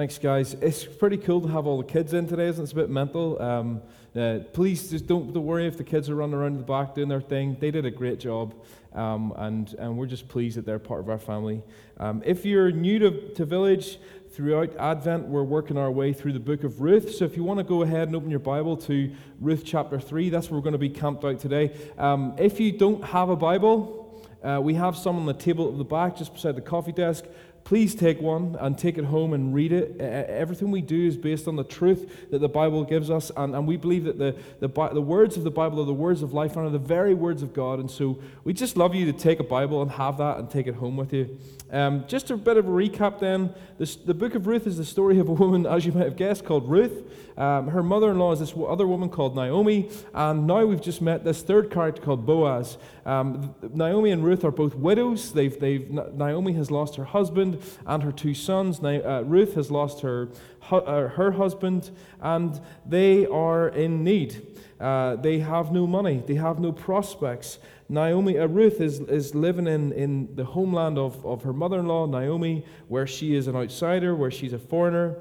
Thanks, guys. It's pretty cool to have all the kids in today, isn't it? It's a bit mental. Um, uh, please just don't, don't worry if the kids are running around the back doing their thing. They did a great job, um, and, and we're just pleased that they're part of our family. Um, if you're new to, to Village, throughout Advent, we're working our way through the book of Ruth. So if you want to go ahead and open your Bible to Ruth chapter 3, that's where we're going to be camped out today. Um, if you don't have a Bible, uh, we have some on the table at the back, just beside the coffee desk please take one and take it home and read it. Everything we do is based on the truth that the Bible gives us, and, and we believe that the, the, the words of the Bible are the words of life and are the very words of God. And so we just love you to take a Bible and have that and take it home with you. Um, just a bit of a recap then. This, the book of Ruth is the story of a woman, as you might have guessed, called Ruth. Um, her mother in law is this other woman called Naomi, and now we've just met this third character called Boaz. Um, Naomi and Ruth are both widows. They've, they've, Naomi has lost her husband and her two sons. Uh, Ruth has lost her, uh, her husband, and they are in need. Uh, they have no money, they have no prospects. Naomi, uh, Ruth is, is living in, in the homeland of, of her mother in law, Naomi, where she is an outsider, where she's a foreigner.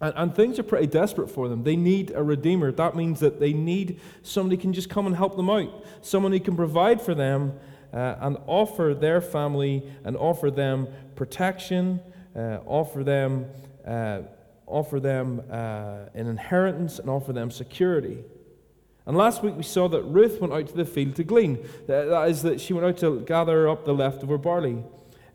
And, and, things are pretty desperate for them. They need a redeemer. That means that they need somebody who can just come and help them out, someone who can provide for them uh, and offer their family and offer them protection, uh, offer them, uh, offer them uh, an inheritance, and offer them security. And last week we saw that Ruth went out to the field to glean. That is, that she went out to gather up the leftover barley.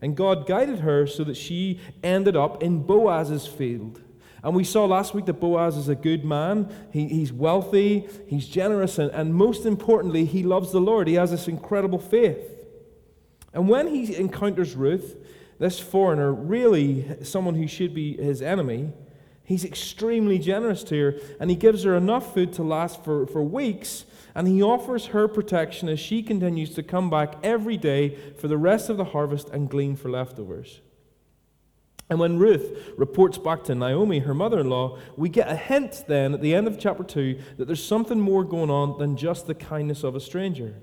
And God guided her so that she ended up in Boaz's field. And we saw last week that Boaz is a good man. He, he's wealthy, he's generous, and, and most importantly, he loves the Lord. He has this incredible faith. And when he encounters Ruth, this foreigner, really someone who should be his enemy, he's extremely generous to her, and he gives her enough food to last for, for weeks, and he offers her protection as she continues to come back every day for the rest of the harvest and glean for leftovers. And when Ruth reports back to Naomi, her mother in law, we get a hint then at the end of chapter 2 that there's something more going on than just the kindness of a stranger.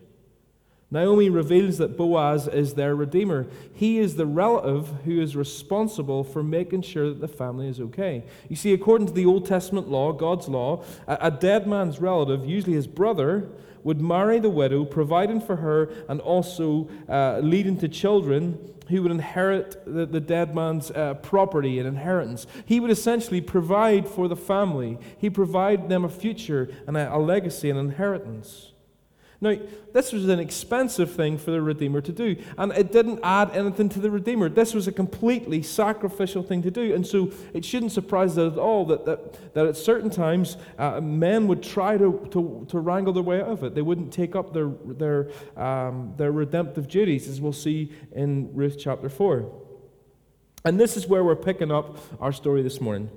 Naomi reveals that Boaz is their redeemer. He is the relative who is responsible for making sure that the family is okay. You see, according to the Old Testament law, God's law, a, dead man's relative, usually his brother, would marry the widow, providing for her and also uh, leading to children who would inherit the, the dead man's uh, property and inheritance. He would essentially provide for the family, he provided them a future and a, a legacy and inheritance. Now, this was an expensive thing for the Redeemer to do, and it didn't add anything to the Redeemer. This was a completely sacrificial thing to do, and so it shouldn't surprise us at all that, that, that at certain times uh, men would try to, to, to wrangle their way out of it. They wouldn't take up their, their, um, their redemptive duties, as we'll see in Ruth chapter 4. And this is where we're picking up our story this morning.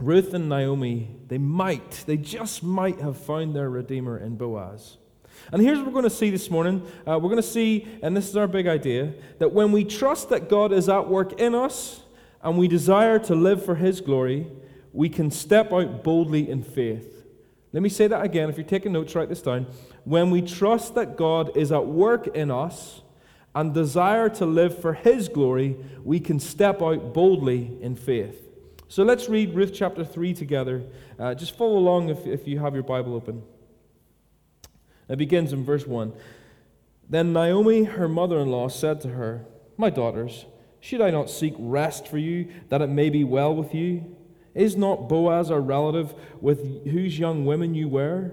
Ruth and Naomi, they might, they just might have found their Redeemer in Boaz. And here's what we're going to see this morning. Uh, we're going to see, and this is our big idea, that when we trust that God is at work in us and we desire to live for His glory, we can step out boldly in faith. Let me say that again. If you're taking notes, write this down. When we trust that God is at work in us and desire to live for His glory, we can step out boldly in faith. So let's read Ruth chapter 3 together. Uh, just follow along if, if you have your Bible open. It begins in verse 1. Then Naomi, her mother in law, said to her, My daughters, should I not seek rest for you, that it may be well with you? Is not Boaz our relative with whose young women you were?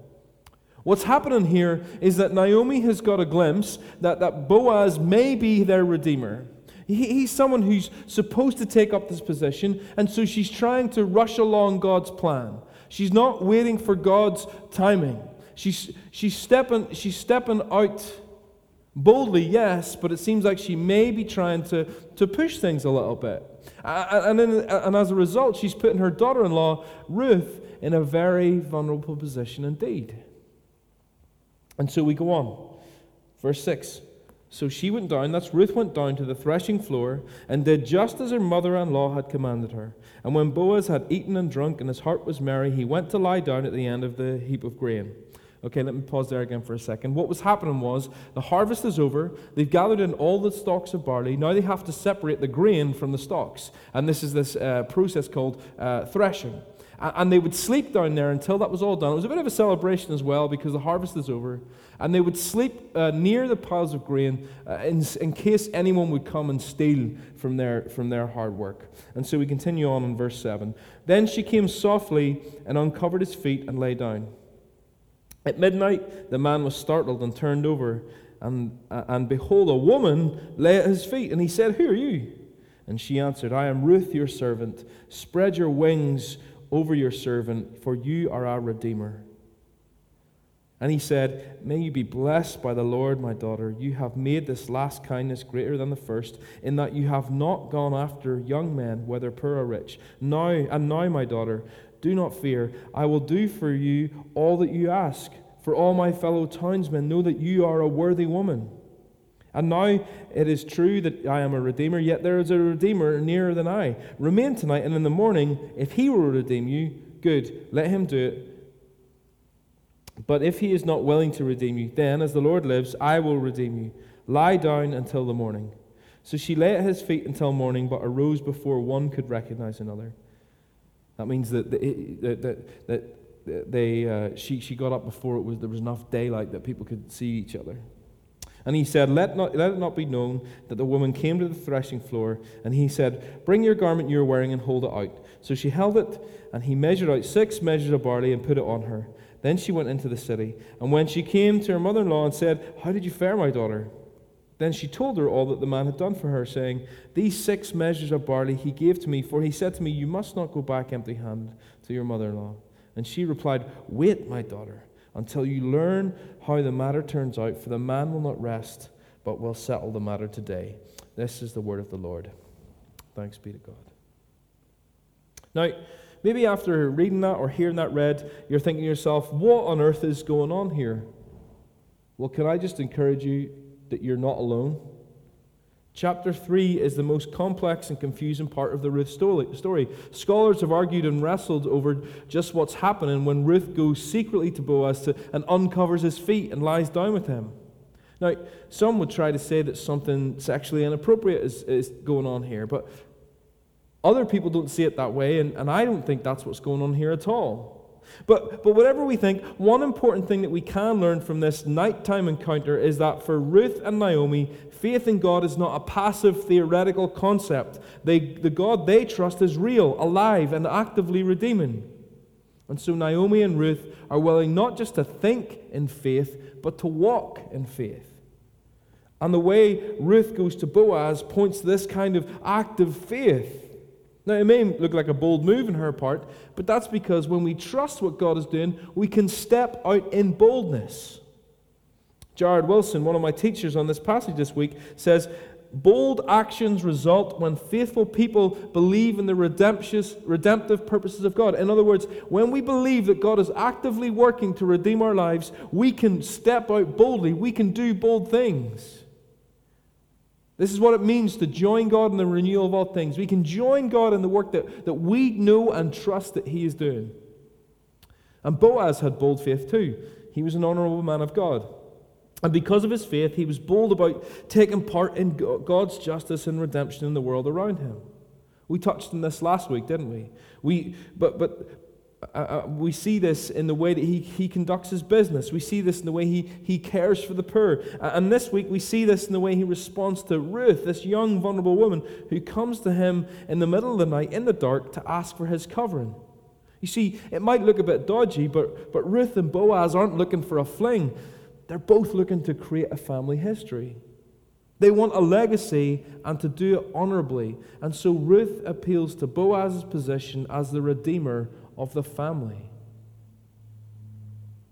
What's happening here is that Naomi has got a glimpse that, that Boaz may be their redeemer. He, he's someone who's supposed to take up this position, and so she's trying to rush along God's plan. She's not waiting for God's timing. She's, she's, stepping, she's stepping out Boldly, yes, but it seems like she may be trying to, to push things a little bit. And, in, and as a result, she's putting her daughter in law, Ruth, in a very vulnerable position indeed. And so we go on. Verse 6. So she went down, that's Ruth went down to the threshing floor and did just as her mother in law had commanded her. And when Boaz had eaten and drunk and his heart was merry, he went to lie down at the end of the heap of grain. Okay, let me pause there again for a second. What was happening was the harvest is over. They've gathered in all the stalks of barley. Now they have to separate the grain from the stalks. And this is this uh, process called uh, threshing. And they would sleep down there until that was all done. It was a bit of a celebration as well because the harvest is over. And they would sleep uh, near the piles of grain uh, in, in case anyone would come and steal from their, from their hard work. And so we continue on in verse 7. Then she came softly and uncovered his feet and lay down. At midnight, the man was startled and turned over, and, and behold, a woman lay at his feet. And he said, Who are you? And she answered, I am Ruth, your servant. Spread your wings over your servant, for you are our Redeemer. And he said, May you be blessed by the Lord, my daughter. You have made this last kindness greater than the first, in that you have not gone after young men, whether poor or rich. Now, and now, my daughter, do not fear. I will do for you all that you ask. For all my fellow townsmen know that you are a worthy woman. And now it is true that I am a redeemer, yet there is a redeemer nearer than I. Remain tonight, and in the morning, if he will redeem you, good, let him do it. But if he is not willing to redeem you, then, as the Lord lives, I will redeem you. Lie down until the morning. So she lay at his feet until morning, but arose before one could recognize another. That means that, that, that, that they, uh, she, she got up before it was, there was enough daylight that people could see each other. And he said, let, not, let it not be known that the woman came to the threshing floor. And he said, Bring your garment you're wearing and hold it out. So she held it, and he measured out six measures of barley and put it on her. Then she went into the city. And when she came to her mother in law and said, How did you fare, my daughter? Then she told her all that the man had done for her, saying, These six measures of barley he gave to me, for he said to me, You must not go back empty handed to your mother in law. And she replied, Wait, my daughter, until you learn how the matter turns out, for the man will not rest, but will settle the matter today. This is the word of the Lord. Thanks be to God. Now, maybe after reading that or hearing that read, you're thinking to yourself, What on earth is going on here? Well, can I just encourage you that you're not alone. Chapter 3 is the most complex and confusing part of the Ruth story. Scholars have argued and wrestled over just what's happening when Ruth goes secretly to Boaz to, and uncovers his feet and lies down with him. Now, some would try to say that something sexually inappropriate is, is going on here, but other people don't see it that way, and, and I don't think that's what's going on here at all. But, but whatever we think, one important thing that we can learn from this nighttime encounter is that for Ruth and Naomi, faith in God is not a passive theoretical concept. They, the God they trust is real, alive, and actively redeeming. And so Naomi and Ruth are willing not just to think in faith, but to walk in faith. And the way Ruth goes to Boaz points to this kind of active faith. Now, it may look like a bold move on her part, but that's because when we trust what God is doing, we can step out in boldness. Jared Wilson, one of my teachers on this passage this week, says, Bold actions result when faithful people believe in the redemptive purposes of God. In other words, when we believe that God is actively working to redeem our lives, we can step out boldly, we can do bold things. This is what it means to join God in the renewal of all things. We can join God in the work that, that we know and trust that He is doing. And Boaz had bold faith too. He was an honorable man of God. And because of his faith, he was bold about taking part in God's justice and redemption in the world around him. We touched on this last week, didn't we? we but, but uh, uh, we see this in the way that he, he conducts his business. We see this in the way he, he cares for the poor. Uh, and this week we see this in the way he responds to Ruth, this young, vulnerable woman who comes to him in the middle of the night in the dark to ask for his covering. You see, it might look a bit dodgy, but, but Ruth and Boaz aren't looking for a fling. They're both looking to create a family history. They want a legacy and to do it honorably. And so Ruth appeals to Boaz's position as the redeemer of the family.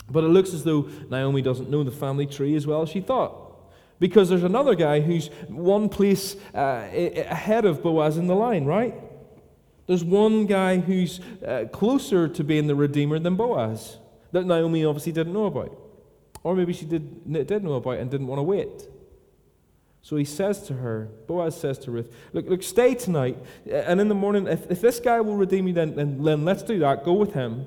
But it looks as though Naomi doesn't know the family tree as well as she thought. Because there's another guy who's one place uh, ahead of Boaz in the line, right? There's one guy who's uh, closer to being the Redeemer than Boaz that Naomi obviously didn't know about. Or maybe she did, did know about and didn't want to wait. So he says to her, Boaz says to Ruth, Look, look stay tonight, and in the morning, if, if this guy will redeem you, then, then, then let's do that. Go with him.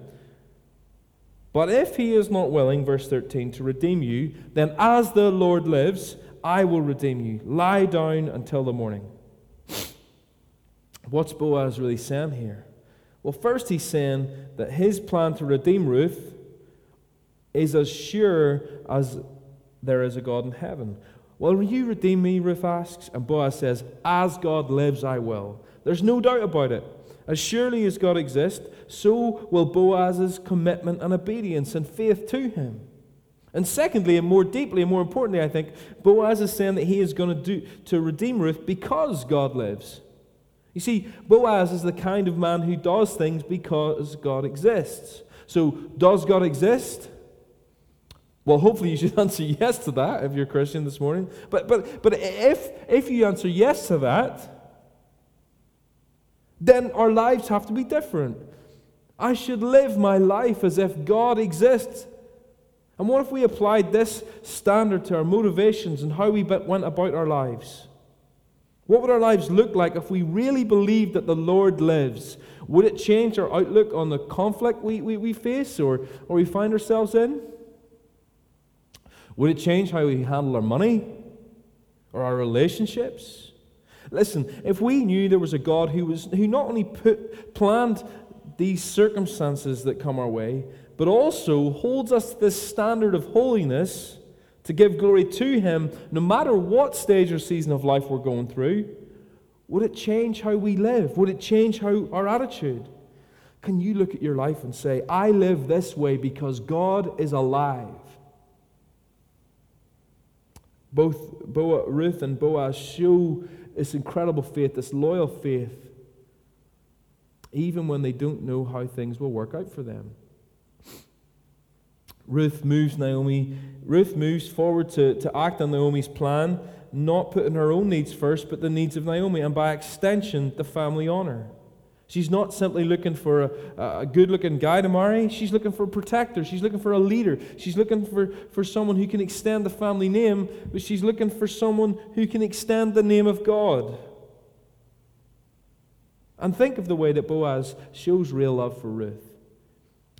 But if he is not willing, verse 13, to redeem you, then as the Lord lives, I will redeem you. Lie down until the morning. What's Boaz really saying here? Well, first, he's saying that his plan to redeem Ruth is as sure as there is a God in heaven. Will you redeem me? Ruth asks. And Boaz says, As God lives, I will. There's no doubt about it. As surely as God exists, so will Boaz's commitment and obedience and faith to him. And secondly, and more deeply and more importantly, I think, Boaz is saying that he is going to do to redeem Ruth because God lives. You see, Boaz is the kind of man who does things because God exists. So, does God exist? Well, hopefully you should answer yes to that if you're a Christian this morning. But but but if if you answer yes to that, then our lives have to be different. I should live my life as if God exists. And what if we applied this standard to our motivations and how we went about our lives? What would our lives look like if we really believed that the Lord lives? Would it change our outlook on the conflict we, we, we face or, or we find ourselves in? Would it change how we handle our money or our relationships? Listen, if we knew there was a God who, was, who not only put, planned these circumstances that come our way, but also holds us to this standard of holiness to give glory to Him, no matter what stage or season of life we're going through, would it change how we live? Would it change how our attitude? Can you look at your life and say, I live this way because God is alive? Both Boaz, Ruth and Boaz show this incredible faith, this loyal faith, even when they don't know how things will work out for them. Ruth moves Naomi. Ruth moves forward to, to act on Naomi's plan, not putting her own needs first, but the needs of Naomi, and by extension, the family honor. She's not simply looking for a, a good looking guy to marry. She's looking for a protector. She's looking for a leader. She's looking for, for someone who can extend the family name, but she's looking for someone who can extend the name of God. And think of the way that Boaz shows real love for Ruth.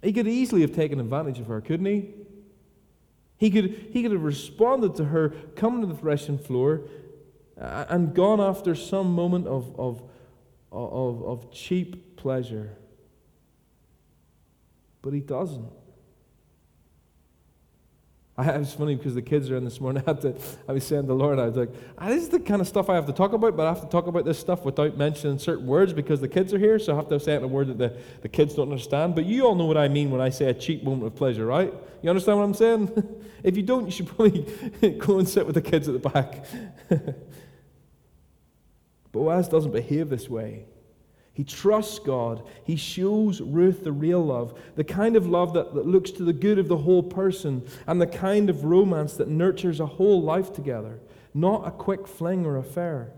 He could easily have taken advantage of her, couldn't he? He could, he could have responded to her coming to the threshing floor uh, and gone after some moment of, of of, of cheap pleasure. But he doesn't. I, it was funny because the kids are in this morning. I, had to, I was saying to Lord, I was like, ah, this is the kind of stuff I have to talk about, but I have to talk about this stuff without mentioning certain words because the kids are here, so I have to say it in a word that the, the kids don't understand. But you all know what I mean when I say a cheap moment of pleasure, right? You understand what I'm saying? if you don't, you should probably go and sit with the kids at the back. Boaz doesn't behave this way. He trusts God. He shows Ruth the real love, the kind of love that, that looks to the good of the whole person, and the kind of romance that nurtures a whole life together, not a quick fling or affair.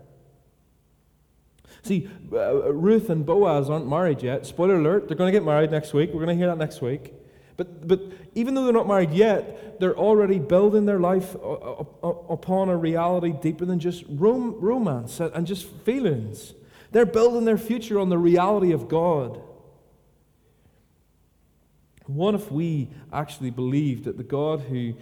See, uh, Ruth and Boaz aren't married yet. Spoiler alert, they're going to get married next week. We're going to hear that next week. But, but even though they're not married yet, they're already building their life upon a reality deeper than just rom- romance and just feelings. They're building their future on the reality of God. What if we actually believed that the God who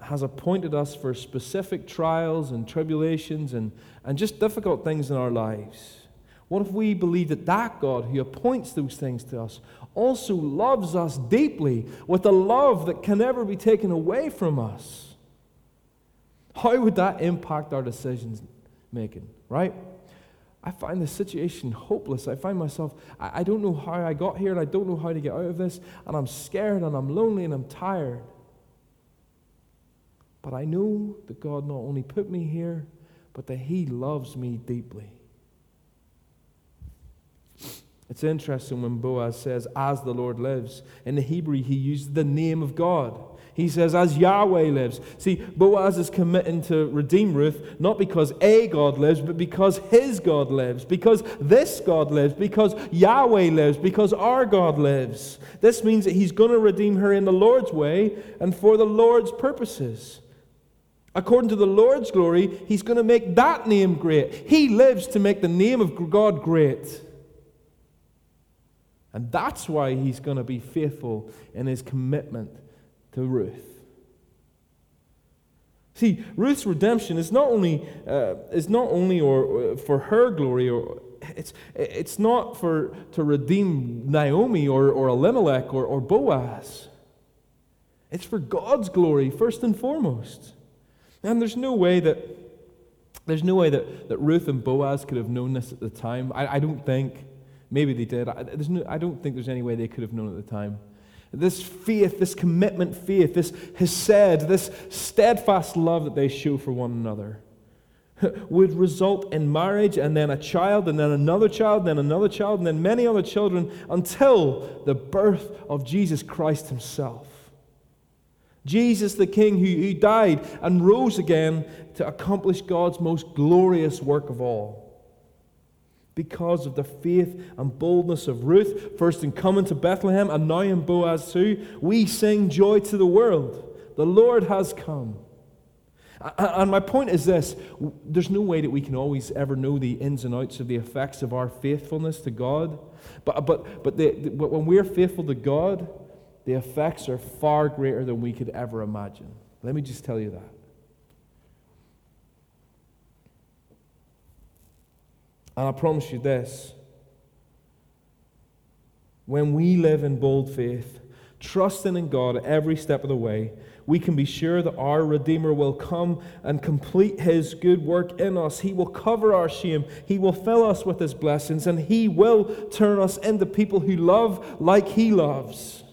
has appointed us for specific trials and tribulations and, and just difficult things in our lives? What if we believe that that God who appoints those things to us also loves us deeply with a love that can never be taken away from us? How would that impact our decisions making, right? I find the situation hopeless. I find myself, I, I don't know how I got here and I don't know how to get out of this, and I'm scared and I'm lonely and I'm tired. But I know that God not only put me here, but that He loves me deeply. It's interesting when Boaz says, as the Lord lives. In the Hebrew, he used the name of God. He says, As Yahweh lives. See, Boaz is committing to redeem Ruth, not because a God lives, but because his God lives, because this God lives, because Yahweh lives, because our God lives. This means that he's going to redeem her in the Lord's way and for the Lord's purposes. According to the Lord's glory, he's going to make that name great. He lives to make the name of God great. And that's why he's going to be faithful in his commitment to Ruth. See, Ruth's redemption is not only, uh, is not only or, uh, for her glory, or it's, it's not for to redeem Naomi or, or Elimelech or, or Boaz. It's for God's glory, first and foremost. And there's no way that there's no way that, that Ruth and Boaz could have known this at the time. I, I don't think. Maybe they did. I, no, I don't think there's any way they could have known at the time. This faith, this commitment faith, this hesed, this steadfast love that they show for one another would result in marriage and then a child and then another child and then another child and then many other children until the birth of Jesus Christ himself. Jesus, the King who, who died and rose again to accomplish God's most glorious work of all because of the faith and boldness of Ruth, first in coming to Bethlehem and now in Boaz too, we sing joy to the world. The Lord has come. And my point is this there's no way that we can always ever know the ins and outs of the effects of our faithfulness to God. But, but, but, the, but when we're faithful to God, the effects are far greater than we could ever imagine. Let me just tell you that. And I promise you this when we live in bold faith, trusting in God every step of the way, we can be sure that our Redeemer will come and complete His good work in us. He will cover our shame. He will fill us with His blessings, and He will turn us into people who love like He loves.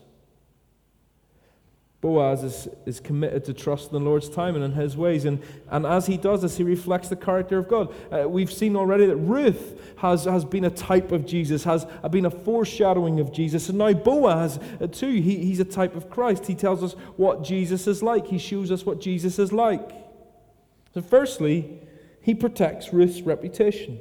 Boaz is, is committed to trust in the Lord's timing and his ways. And, and as he does this, he reflects the character of God. Uh, we've seen already that Ruth has, has been a type of Jesus, has been a foreshadowing of Jesus. And now Boaz, uh, too, he, he's a type of Christ. He tells us what Jesus is like, he shows us what Jesus is like. So, firstly, he protects Ruth's reputation.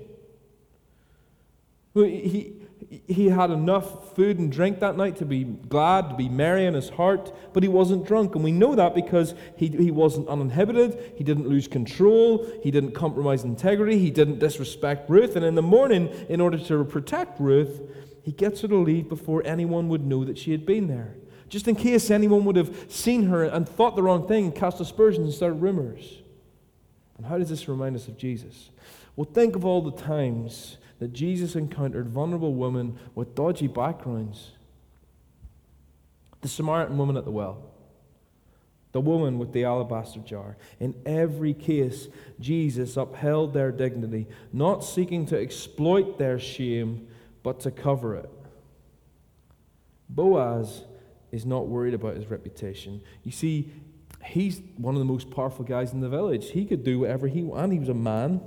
He, he had enough food and drink that night to be glad, to be merry in his heart, but he wasn't drunk. And we know that because he, he wasn't uninhibited, he didn't lose control, he didn't compromise integrity, he didn't disrespect Ruth. And in the morning, in order to protect Ruth, he gets her to leave before anyone would know that she had been there. Just in case anyone would have seen her and thought the wrong thing, cast aspersions and started rumors. And how does this remind us of Jesus? Well, think of all the times that Jesus encountered vulnerable women with dodgy backgrounds. The Samaritan woman at the well, the woman with the alabaster jar. In every case, Jesus upheld their dignity, not seeking to exploit their shame, but to cover it. Boaz is not worried about his reputation. You see, he's one of the most powerful guys in the village. He could do whatever he wanted. He was a man.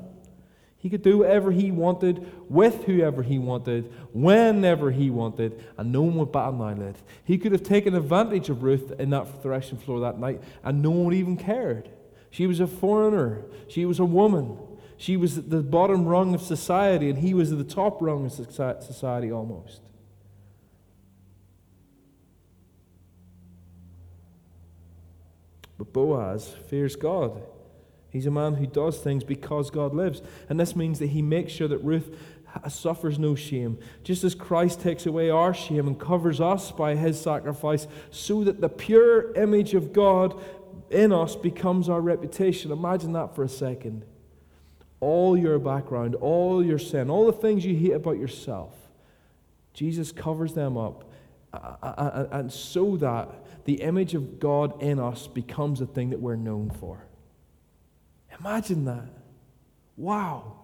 He could do whatever he wanted with whoever he wanted, whenever he wanted, and no one would bat an eyelid. He could have taken advantage of Ruth in that threshing floor that night, and no one even cared. She was a foreigner, she was a woman, she was at the bottom rung of society, and he was at the top rung of society almost. But Boaz fears God. He's a man who does things because God lives. And this means that he makes sure that Ruth suffers no shame. Just as Christ takes away our shame and covers us by his sacrifice, so that the pure image of God in us becomes our reputation. Imagine that for a second. All your background, all your sin, all the things you hate about yourself, Jesus covers them up. And so that the image of God in us becomes a thing that we're known for. Imagine that. Wow.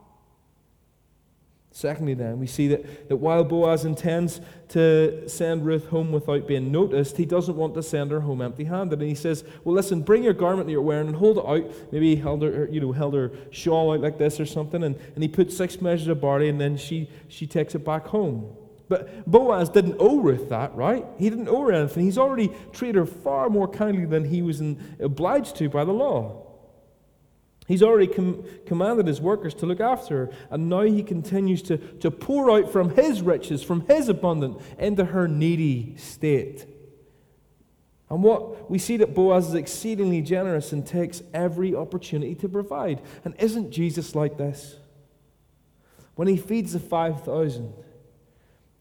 Secondly, then, we see that, that while Boaz intends to send Ruth home without being noticed, he doesn't want to send her home empty handed. And he says, Well, listen, bring your garment that you're wearing and hold it out. Maybe he held her, you know, held her shawl out like this or something. And, and he puts six measures of barley and then she, she takes it back home. But Boaz didn't owe Ruth that, right? He didn't owe her anything. He's already treated her far more kindly than he was in, obliged to by the law. He's already com- commanded his workers to look after her, and now he continues to, to pour out from his riches, from his abundance, into her needy state. And what we see that Boaz is exceedingly generous and takes every opportunity to provide. And isn't Jesus like this? When he feeds the 5,000,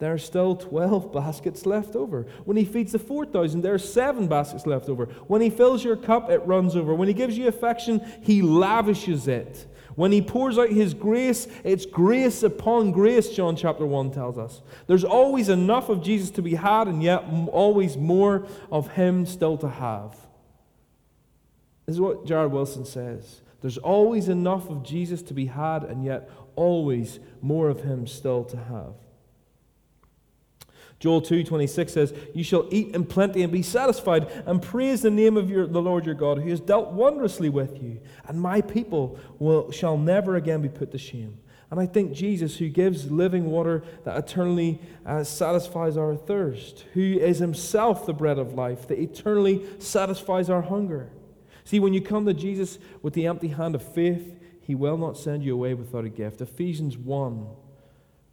there are still 12 baskets left over. When he feeds the 4,000, there are seven baskets left over. When he fills your cup, it runs over. When he gives you affection, he lavishes it. When he pours out his grace, it's grace upon grace, John chapter 1 tells us. There's always enough of Jesus to be had, and yet always more of him still to have. This is what Jared Wilson says. There's always enough of Jesus to be had, and yet always more of him still to have. Joel 2:26 says, "You shall eat in plenty and be satisfied, and praise the name of your, the Lord your God, who has dealt wondrously with you, and my people will, shall never again be put to shame." And I think Jesus, who gives living water that eternally uh, satisfies our thirst, who is himself the bread of life that eternally satisfies our hunger. See, when you come to Jesus with the empty hand of faith, he will not send you away without a gift. Ephesians 1,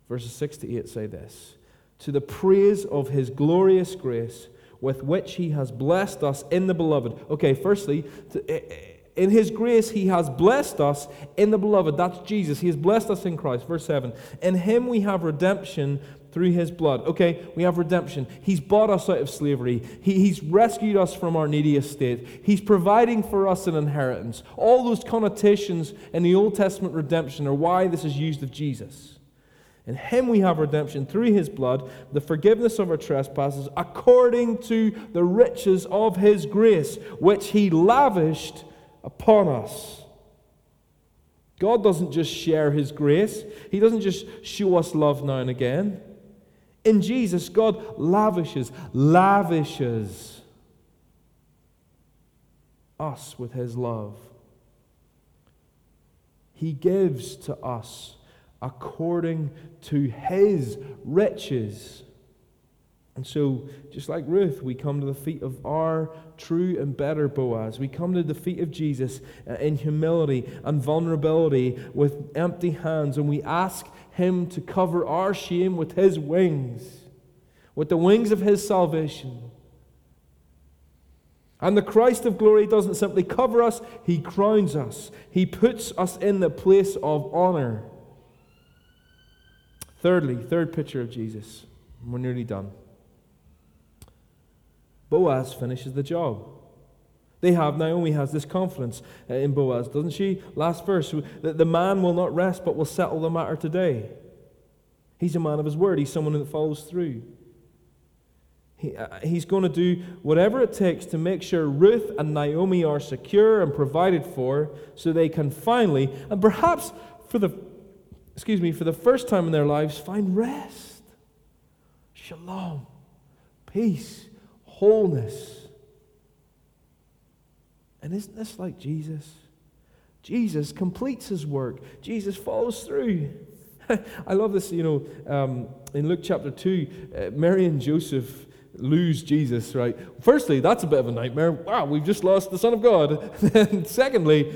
verses 6 to 8 say this to the praise of his glorious grace with which he has blessed us in the beloved. Okay, firstly, eh, eh, in his grace he has blessed us in the beloved. That's Jesus. He has blessed us in Christ. Verse 7. In him we have redemption through his blood. Okay, we have redemption. He's bought us out of slavery. He, he's rescued us from our needy estate. He's providing for us an inheritance. All those connotations in the Old Testament redemption are why this is used of Jesus. In him we have redemption through his blood, the forgiveness of our trespasses, according to the riches of his grace, which he lavished upon us. God doesn't just share his grace, he doesn't just show us love now and again. In Jesus, God lavishes, lavishes us with his love. He gives to us according to his riches. And so, just like Ruth, we come to the feet of our true and better Boaz. We come to the feet of Jesus uh, in humility and vulnerability with empty hands, and we ask him to cover our shame with his wings, with the wings of his salvation. And the Christ of glory doesn't simply cover us, he crowns us. He puts us in the place of honor. Thirdly, third picture of Jesus. We're nearly done. Boaz finishes the job. They have, Naomi has this confidence in Boaz, doesn't she? Last verse, the man will not rest but will settle the matter today. He's a man of his word, he's someone that follows through. He, uh, he's going to do whatever it takes to make sure Ruth and Naomi are secure and provided for so they can finally, and perhaps for the excuse me, for the first time in their lives, find rest, shalom, peace, wholeness. And isn't this like Jesus? Jesus completes his work, Jesus follows through. I love this, you know, um, in Luke chapter 2, uh, Mary and Joseph lose Jesus, right? Firstly, that's a bit of a nightmare. Wow, we've just lost the Son of God. and secondly,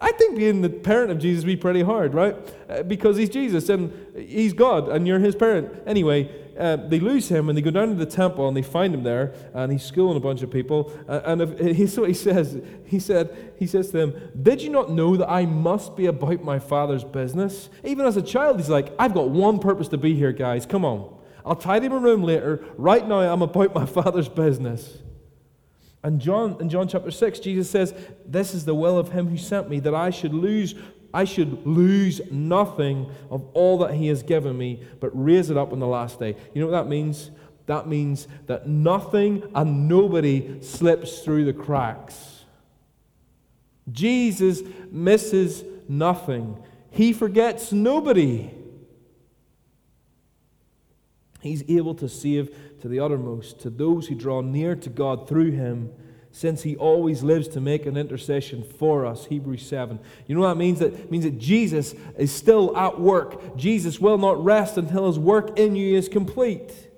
I think being the parent of Jesus would be pretty hard, right? Uh, because he's Jesus and he's God and you're his parent. Anyway, uh, they lose him and they go down to the temple and they find him there and he's schooling a bunch of people. Uh, and here's what he says. He said, he says to them, Did you not know that I must be about my father's business? Even as a child, he's like, I've got one purpose to be here, guys. Come on. I'll tidy my room later. Right now, I'm about my father's business. And John, in John chapter 6, Jesus says, This is the will of him who sent me, that I should lose, I should lose nothing of all that he has given me, but raise it up on the last day. You know what that means? That means that nothing and nobody slips through the cracks. Jesus misses nothing. He forgets nobody. He's able to save to the uttermost, to those who draw near to God through him, since he always lives to make an intercession for us. Hebrews 7. You know what that means? That means that Jesus is still at work. Jesus will not rest until his work in you is complete.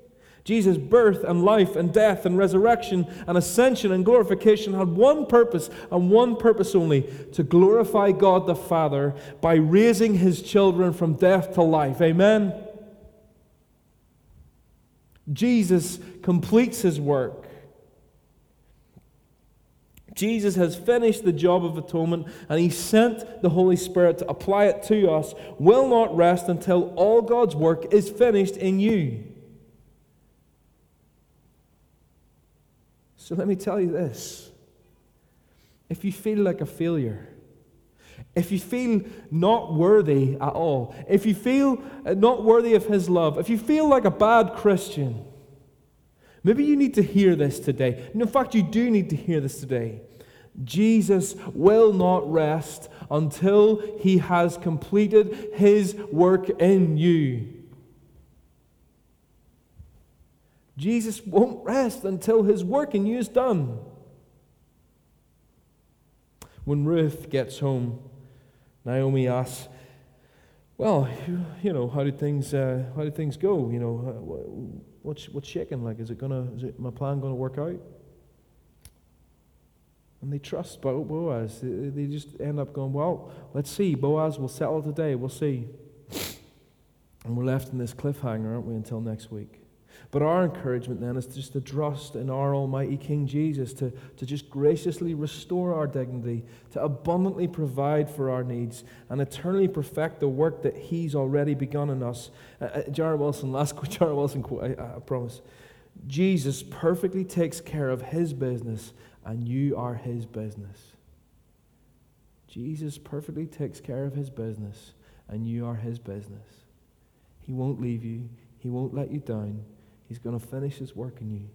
Jesus' birth and life and death and resurrection and ascension and glorification had one purpose and one purpose only to glorify God the Father by raising his children from death to life. Amen. Jesus completes his work. Jesus has finished the job of atonement and he sent the Holy Spirit to apply it to us, will not rest until all God's work is finished in you. So let me tell you this if you feel like a failure, if you feel not worthy at all, if you feel uh, not worthy of His love, if you feel like a bad Christian, maybe you need to hear this today. And in fact, you do need to hear this today. Jesus will not rest until He has completed His work in you. Jesus won't rest until his work in you is done. When Ruth gets home, Naomi asks, "Well, you know, how did things uh, how did things go? You know, uh, what's what's shaking? Like, is it gonna is it my plan gonna work out?" And they trust Boaz. They just end up going, "Well, let's see. Boaz will settle today. We'll see." And we're left in this cliffhanger, aren't we, until next week? But our encouragement then is just to trust in our Almighty King Jesus, to, to just graciously restore our dignity, to abundantly provide for our needs, and eternally perfect the work that He's already begun in us. Uh, uh, Jared Wilson, last quote, Jared Wilson quote, I, I promise. Jesus perfectly takes care of His business, and you are His business. Jesus perfectly takes care of His business, and you are His business. He won't leave you, He won't let you down. He's going to finish his work in you.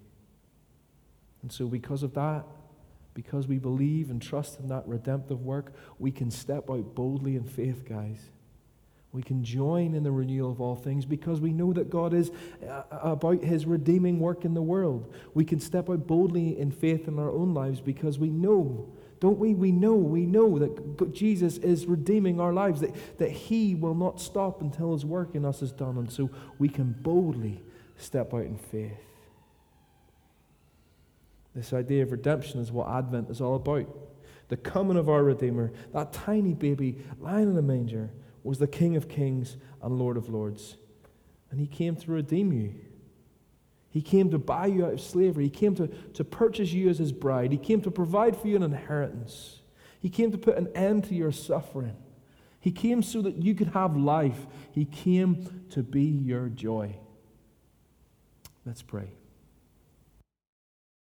And so, because of that, because we believe and trust in that redemptive work, we can step out boldly in faith, guys. We can join in the renewal of all things because we know that God is uh, about his redeeming work in the world. We can step out boldly in faith in our own lives because we know, don't we? We know, we know that Jesus is redeeming our lives, that, that he will not stop until his work in us is done. And so we can boldly step out in faith. This idea of redemption is what Advent is all about. The coming of our Redeemer, that tiny baby lying in a manger, was the King of Kings and Lord of Lords. And he came to redeem you. He came to buy you out of slavery. He came to, to purchase you as his bride. He came to provide for you an inheritance. He came to put an end to your suffering. He came so that you could have life. He came to be your joy. Let's pray.